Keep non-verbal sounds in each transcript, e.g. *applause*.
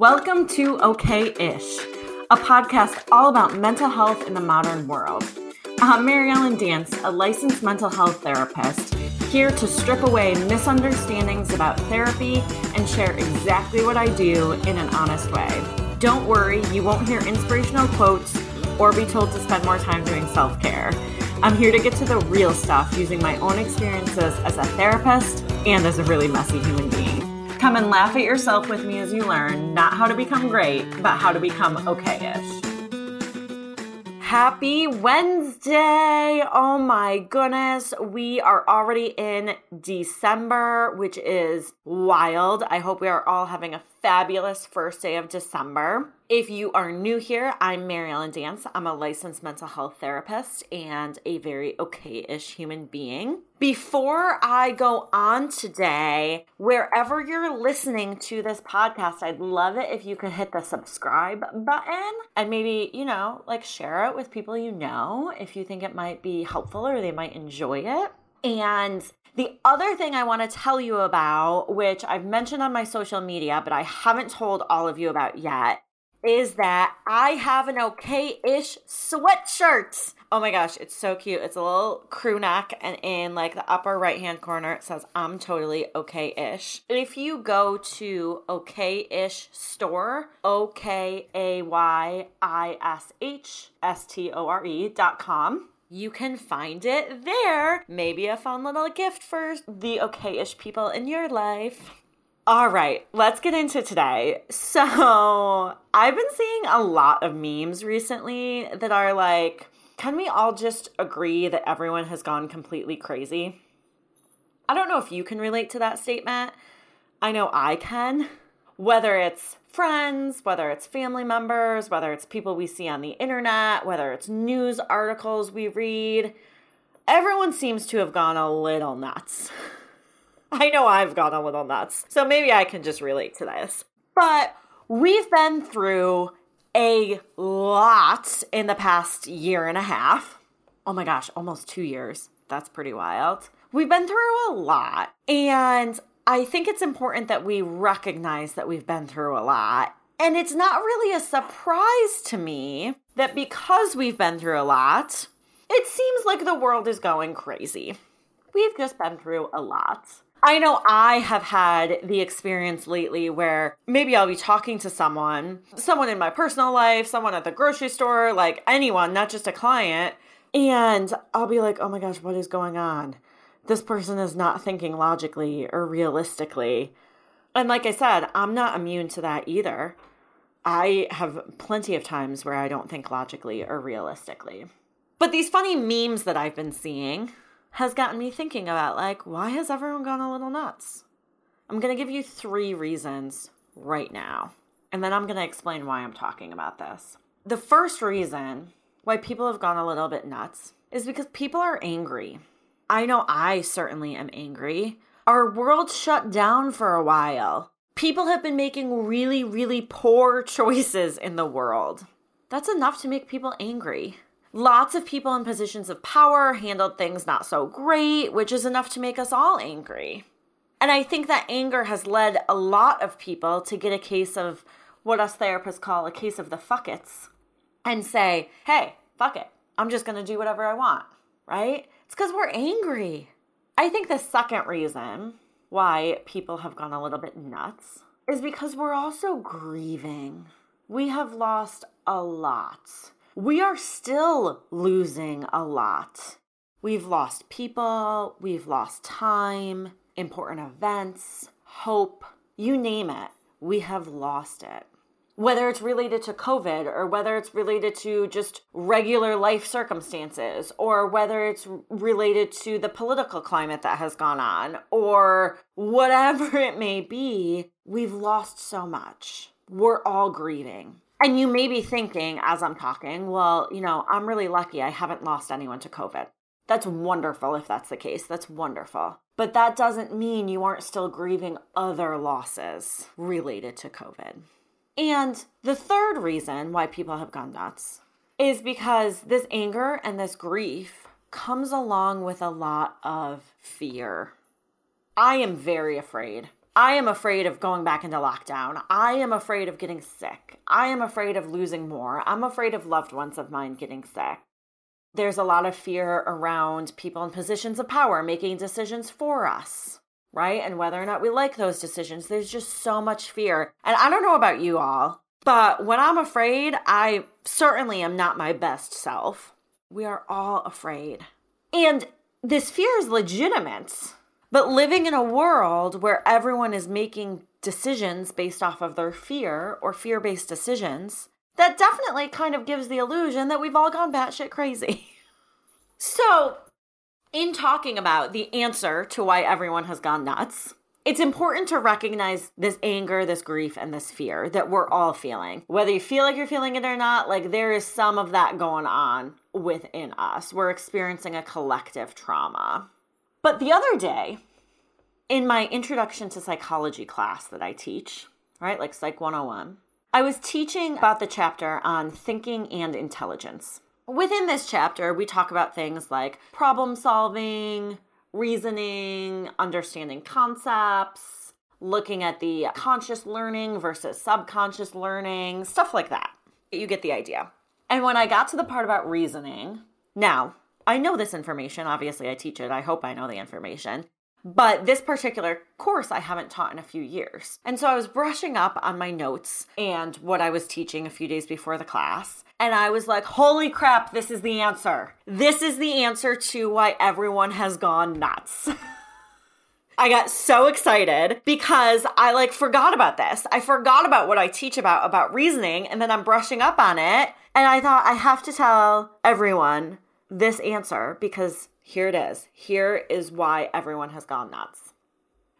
Welcome to Okay Ish, a podcast all about mental health in the modern world. I'm Mary Ellen Dance, a licensed mental health therapist, here to strip away misunderstandings about therapy and share exactly what I do in an honest way. Don't worry, you won't hear inspirational quotes or be told to spend more time doing self care. I'm here to get to the real stuff using my own experiences as a therapist and as a really messy human being. Come and laugh at yourself with me as you learn not how to become great, but how to become okay ish. Happy Wednesday! Oh my goodness, we are already in December, which is wild. I hope we are all having a fabulous first day of December. If you are new here, I'm Mary Ellen Dance. I'm a licensed mental health therapist and a very okay ish human being. Before I go on today, wherever you're listening to this podcast, I'd love it if you could hit the subscribe button and maybe, you know, like share it with people you know if you think it might be helpful or they might enjoy it. And the other thing I want to tell you about, which I've mentioned on my social media, but I haven't told all of you about yet, is that I have an okay ish sweatshirt. Oh my gosh, it's so cute. It's a little crew neck, and in like the upper right hand corner, it says, I'm totally okay ish. If you go to okay ish store, O K A Y I S H S T O R E dot com, you can find it there. Maybe a fun little gift for the okay ish people in your life. All right, let's get into today. So, I've been seeing a lot of memes recently that are like, can we all just agree that everyone has gone completely crazy? I don't know if you can relate to that statement. I know I can. Whether it's friends, whether it's family members, whether it's people we see on the internet, whether it's news articles we read, everyone seems to have gone a little nuts. *laughs* I know I've gone a little nuts, so maybe I can just relate to this. But we've been through a lot in the past year and a half. Oh my gosh, almost two years. That's pretty wild. We've been through a lot. And I think it's important that we recognize that we've been through a lot. And it's not really a surprise to me that because we've been through a lot, it seems like the world is going crazy. We've just been through a lot. I know I have had the experience lately where maybe I'll be talking to someone, someone in my personal life, someone at the grocery store, like anyone, not just a client, and I'll be like, oh my gosh, what is going on? This person is not thinking logically or realistically. And like I said, I'm not immune to that either. I have plenty of times where I don't think logically or realistically. But these funny memes that I've been seeing, has gotten me thinking about like, why has everyone gone a little nuts? I'm going to give you three reasons right now, and then I'm going to explain why I'm talking about this. The first reason why people have gone a little bit nuts is because people are angry. I know I certainly am angry. Our world shut down for a while. People have been making really, really poor *laughs* choices in the world. That's enough to make people angry. Lots of people in positions of power handled things not so great, which is enough to make us all angry. And I think that anger has led a lot of people to get a case of what us therapists call a case of the fuckets and say, hey, fuck it. I'm just going to do whatever I want, right? It's because we're angry. I think the second reason why people have gone a little bit nuts is because we're also grieving. We have lost a lot we are still losing a lot. We've lost people, we've lost time, important events, hope, you name it, we have lost it. Whether it's related to COVID or whether it's related to just regular life circumstances or whether it's related to the political climate that has gone on or whatever *laughs* it may be, we've lost so much. We're all grieving. And you may be thinking as I'm talking, well, you know, I'm really lucky I haven't lost anyone to COVID. That's wonderful if that's the case. That's wonderful. But that doesn't mean you aren't still grieving other losses related to COVID. And the third reason why people have gone nuts is because this anger and this grief comes along with a lot of fear. I am very afraid I am afraid of going back into lockdown. I am afraid of getting sick. I am afraid of losing more. I'm afraid of loved ones of mine getting sick. There's a lot of fear around people in positions of power making decisions for us, right? And whether or not we like those decisions. There's just so much fear. And I don't know about you all, but when I'm afraid, I certainly am not my best self. We are all afraid. And this fear is legitimate. But living in a world where everyone is making decisions based off of their fear or fear based decisions, that definitely kind of gives the illusion that we've all gone batshit crazy. *laughs* so, in talking about the answer to why everyone has gone nuts, it's important to recognize this anger, this grief, and this fear that we're all feeling. Whether you feel like you're feeling it or not, like there is some of that going on within us. We're experiencing a collective trauma. But the other day, in my introduction to psychology class that I teach, right, like Psych 101, I was teaching about the chapter on thinking and intelligence. Within this chapter, we talk about things like problem solving, reasoning, understanding concepts, looking at the conscious learning versus subconscious learning, stuff like that. You get the idea. And when I got to the part about reasoning, now I know this information. Obviously, I teach it. I hope I know the information. But this particular course I haven't taught in a few years. And so I was brushing up on my notes and what I was teaching a few days before the class. And I was like, holy crap, this is the answer. This is the answer to why everyone has gone nuts. *laughs* I got so excited because I like forgot about this. I forgot about what I teach about about reasoning and then I'm brushing up on it and I thought I have to tell everyone this answer because here it is. Here is why everyone has gone nuts.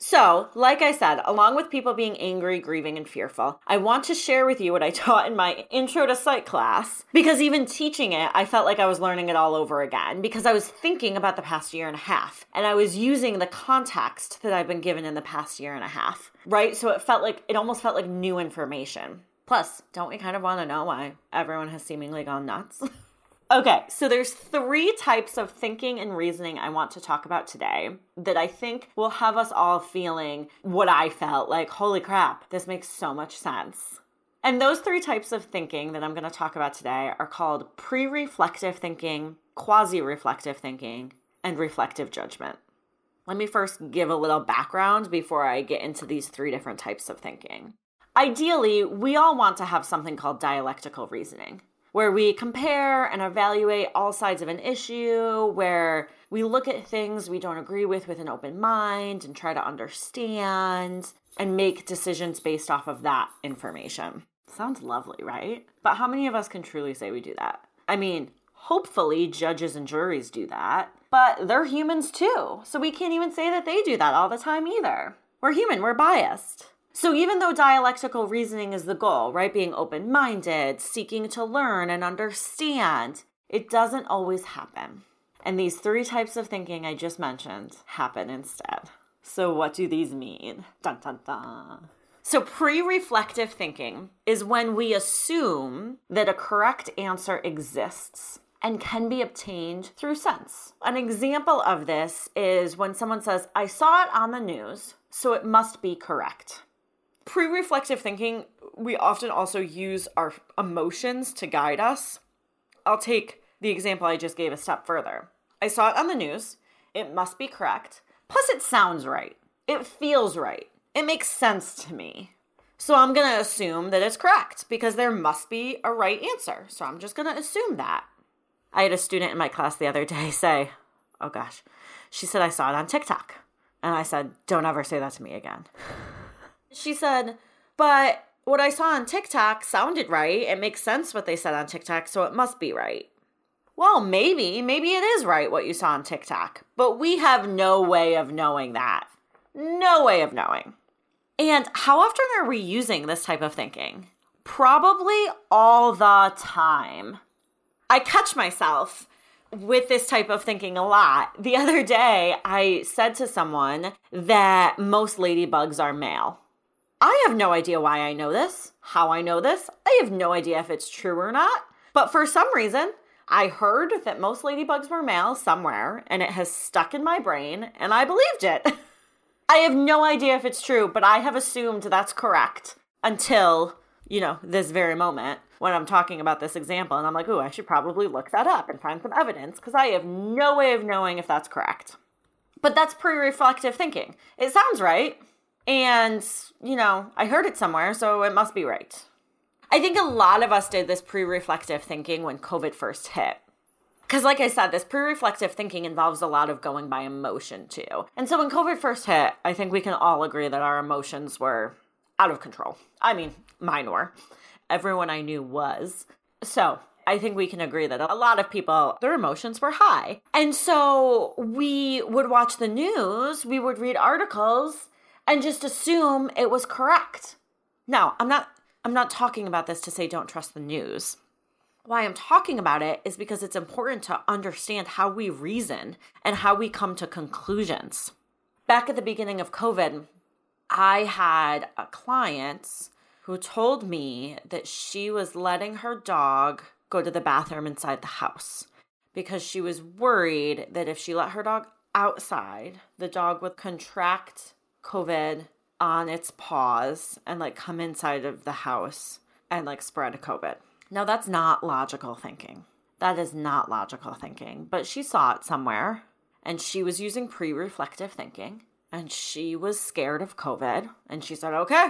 So, like I said, along with people being angry, grieving, and fearful, I want to share with you what I *laughs* taught in my intro to psych class because even teaching it, I felt like I was learning it all over again because I was thinking about the past year and a half and I was using the context that I've been given in the past year and a half, right? So it felt like it almost felt like new information. Plus, don't we kind of want to know why everyone has seemingly gone nuts? *laughs* Okay, so there's three types of thinking and reasoning I want to talk about today that I think will have us all feeling what I felt like, holy crap, this makes so much sense. And those three types of thinking that I'm going to talk about today are called pre reflective thinking, quasi reflective thinking, and reflective judgment. Let me first give a little background before I get into these three different types of thinking. Ideally, we all want to have something called dialectical reasoning where we compare and evaluate all sides of an issue, where we look at things we don't agree with with an open mind and try to understand and make decisions based off of that information. Sounds lovely, right? But how many of us can truly say we do that? I mean, hopefully judges and juries do that, but they're humans too. So we can't even say that they do that all the time either. We're human, we're biased. So, even though dialectical reasoning is the goal, right, being open minded, seeking to learn and understand, it doesn't always happen. And these three types of thinking I just mentioned happen instead. So, what do these mean? Dun dun dun. So, pre reflective thinking is when we assume that a correct answer exists and can be obtained through sense. An example of this is when someone says, I saw it on the news, so it must be correct pre reflective thinking, we often also use our emotions to guide us. I'll take the example I just gave a step further. I saw it on the news. It must be correct. Plus, it sounds right. It feels right. It makes sense to me. So I'm going to assume that it's correct because there must be a right answer. So I'm just going to assume that. I had a student in my class the other day *laughs* say, Oh gosh, she said, I saw it on TikTok. And I said, Don't ever say that to me again. *laughs* She said, but what I saw on TikTok sounded right. It makes sense what they said on TikTok, so it must be right. Well, maybe, maybe it is right what you saw on TikTok, but we have no way of knowing that. No way of knowing. And how often are we using this type of thinking? Probably all the time. I catch myself with this type of thinking a lot. The other day, I said to someone that most ladybugs are male. I have no idea why I know this, how I know this. I have no idea if it's true or not. But for some reason, I heard that most ladybugs were male somewhere, and it has stuck in my brain, and I believed it. *laughs* I have no idea if it's true, but I have assumed that's correct until, you know, this very moment when I'm talking about this example. And I'm like, ooh, I should probably look that up and find some evidence because I have no way of knowing if that's correct. But that's pre reflective thinking. It sounds right. And, you know, I heard it somewhere, so it must be right. I think a lot of us did this pre reflective thinking when COVID first hit. Because, like I said, this pre reflective thinking involves a lot of going by emotion too. And so, when COVID first hit, I think we can all agree that our emotions were out of control. I mean, mine were. Everyone I knew was. So, I think we can agree that a lot of people, their emotions were high. And so, we would watch the news, we would read articles, and just assume it was correct. Now, I'm not I'm not talking about this to say don't trust the news. Why I'm talking about it is because it's important to understand how we reason and how we come to conclusions. Back at the beginning of COVID, I had a client who told me that she was letting her dog go to the bathroom inside the house because she was worried that if she let her dog outside, the dog would contract COVID on its paws and like come inside of the house and like spread COVID. Now, that's not logical thinking. That is not logical thinking. But she saw it somewhere and she was using pre reflective thinking and she was scared of COVID and she said, okay,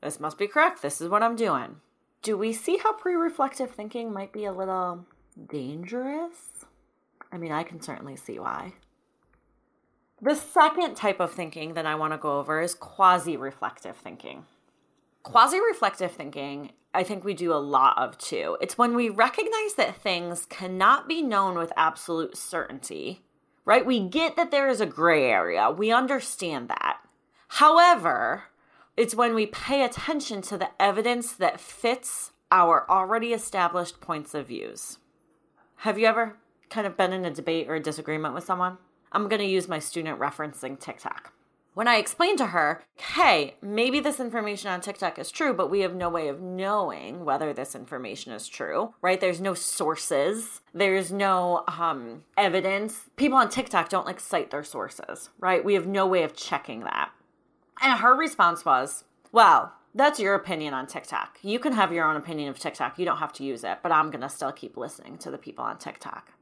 this must be correct. This is what I'm doing. Do we see how pre reflective thinking might be a little dangerous? I mean, I can certainly see why. The second type of thinking that I want to go over is quasi reflective thinking. Quasi reflective thinking, I think we do a lot of too. It's when we recognize that things cannot be known with absolute certainty, right? We get that there is a gray area, we understand that. However, it's when we pay attention to the evidence that fits our already established points of views. Have you ever kind of been in a debate or a disagreement with someone? I'm going to use my student referencing TikTok. When I explained to her, hey, maybe this information on TikTok is true, but we have no way of knowing whether this information is true, right? There's no sources, there's no um, evidence. People on TikTok don't like cite their sources, right? We have no way of checking that. And her response was, well, that's your opinion on TikTok. You can have your own opinion of TikTok. You don't have to use it, but I'm going to still keep listening to the people on TikTok.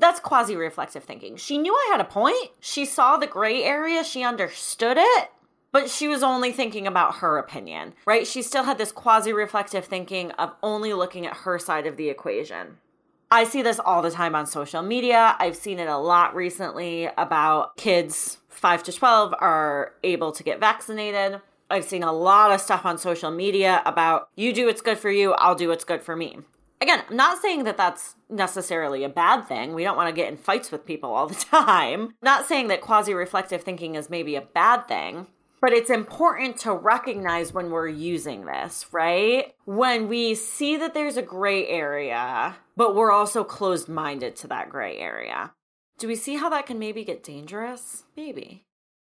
That's quasi reflective thinking. She knew I had a point. She saw the gray area, she understood it, but she was only thinking about her opinion, right? She still had this quasi reflective thinking of only looking at her side of the equation. I see this all the time on social media. I've seen it a lot recently about kids 5 to 12 are able to get vaccinated. I've seen a lot of stuff on social media about you do what's good for you, I'll do what's good for me again, I'm not saying that that's necessarily a bad thing. We don't want to get in fights with people all the *laughs* time. Not saying that quasi reflective thinking is maybe a bad thing. But it's important to recognize when we're using this, right? When we see that there's a gray area, but we're also closed minded to that gray area. Do we see how that can maybe get dangerous? Maybe.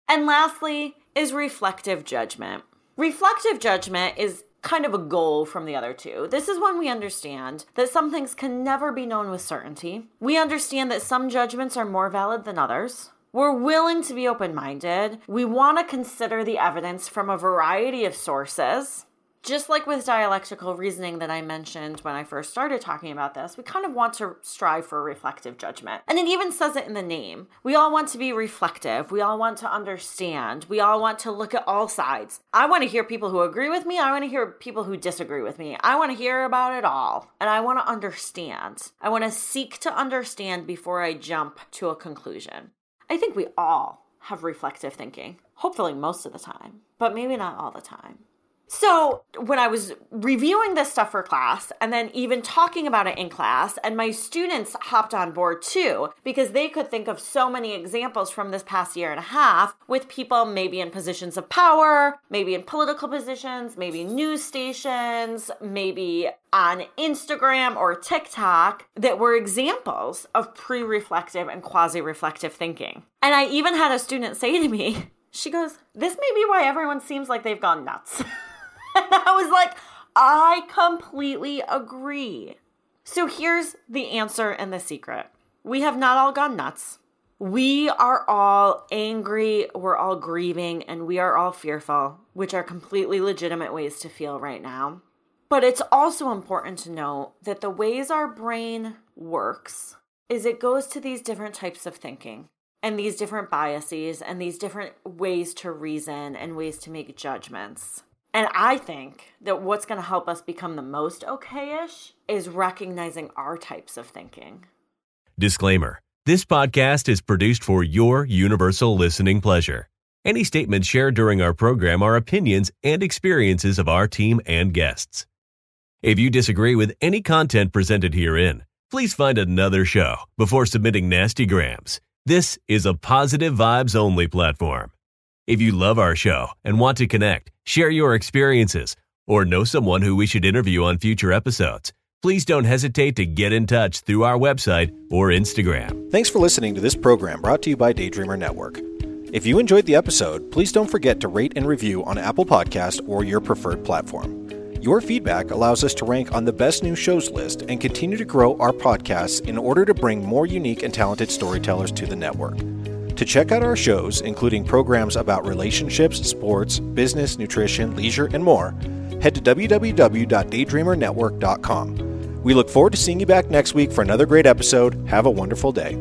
And lastly, is reflective judgment. Reflective judgment is kind of a goal from the other two. This is when we understand that some things can never be known with certainty. We understand that some judgments are more valid than others. We're willing to be open minded. We want to consider the evidence from a variety of sources just like with dialectical reasoning that I mentioned when I first started talking about this, we kind of want to strive for reflective judgment. And it even says it in the name. We all want to be reflective. We all want to understand. We all want to look at all sides. I want to hear people who agree with me. I want to hear people who disagree with me. I want to hear about it all. And I want to understand. I want to seek to understand before I jump to a conclusion. I think we all have reflective thinking, hopefully, most of the time, but maybe not all the time. So, when I was reviewing this stuff for class and then even talking about it in class, and my students hopped on board too, because they could think of so many examples from this past year and a half with people maybe in positions of power, maybe in political positions, maybe news stations, maybe on Instagram or TikTok that were examples of pre reflective and quasi reflective thinking. And I even had a student say to me, she goes, This may be why everyone seems like they've gone nuts. *laughs* *laughs* and I was like, I completely agree. So here's the answer and the secret we have not all gone nuts. We are all angry, we're all grieving, and we are all fearful, which are completely legitimate ways to feel right now. But it's also important to note that the ways our brain works is it goes to these different types of thinking and these different biases and these different ways to reason and ways to make judgments. And I think that what's going to help us become the most okayish is recognizing our types of thinking. Disclaimer This podcast is produced for your universal listening pleasure. Any statements shared during our program are opinions and experiences of our team and guests. If you disagree with any content presented herein, please find another show before submitting nasty grams. This is a positive vibes only platform. If you love our show and want to connect, share your experiences, or know someone who we should interview on future episodes, please don't hesitate to get in touch through our website or Instagram. Thanks for listening to this program brought to you by Daydreamer Network. If you enjoyed the episode, please don't forget to rate and review on Apple Podcast or your preferred platform. Your feedback allows us to rank on the best new shows list and continue to grow our podcasts in order to bring more unique and talented storytellers to the network. To check out our shows, including programs about relationships, sports, business, nutrition, leisure, and more, head to www.daydreamernetwork.com. We look forward to seeing you back next week for another great episode. Have a wonderful day.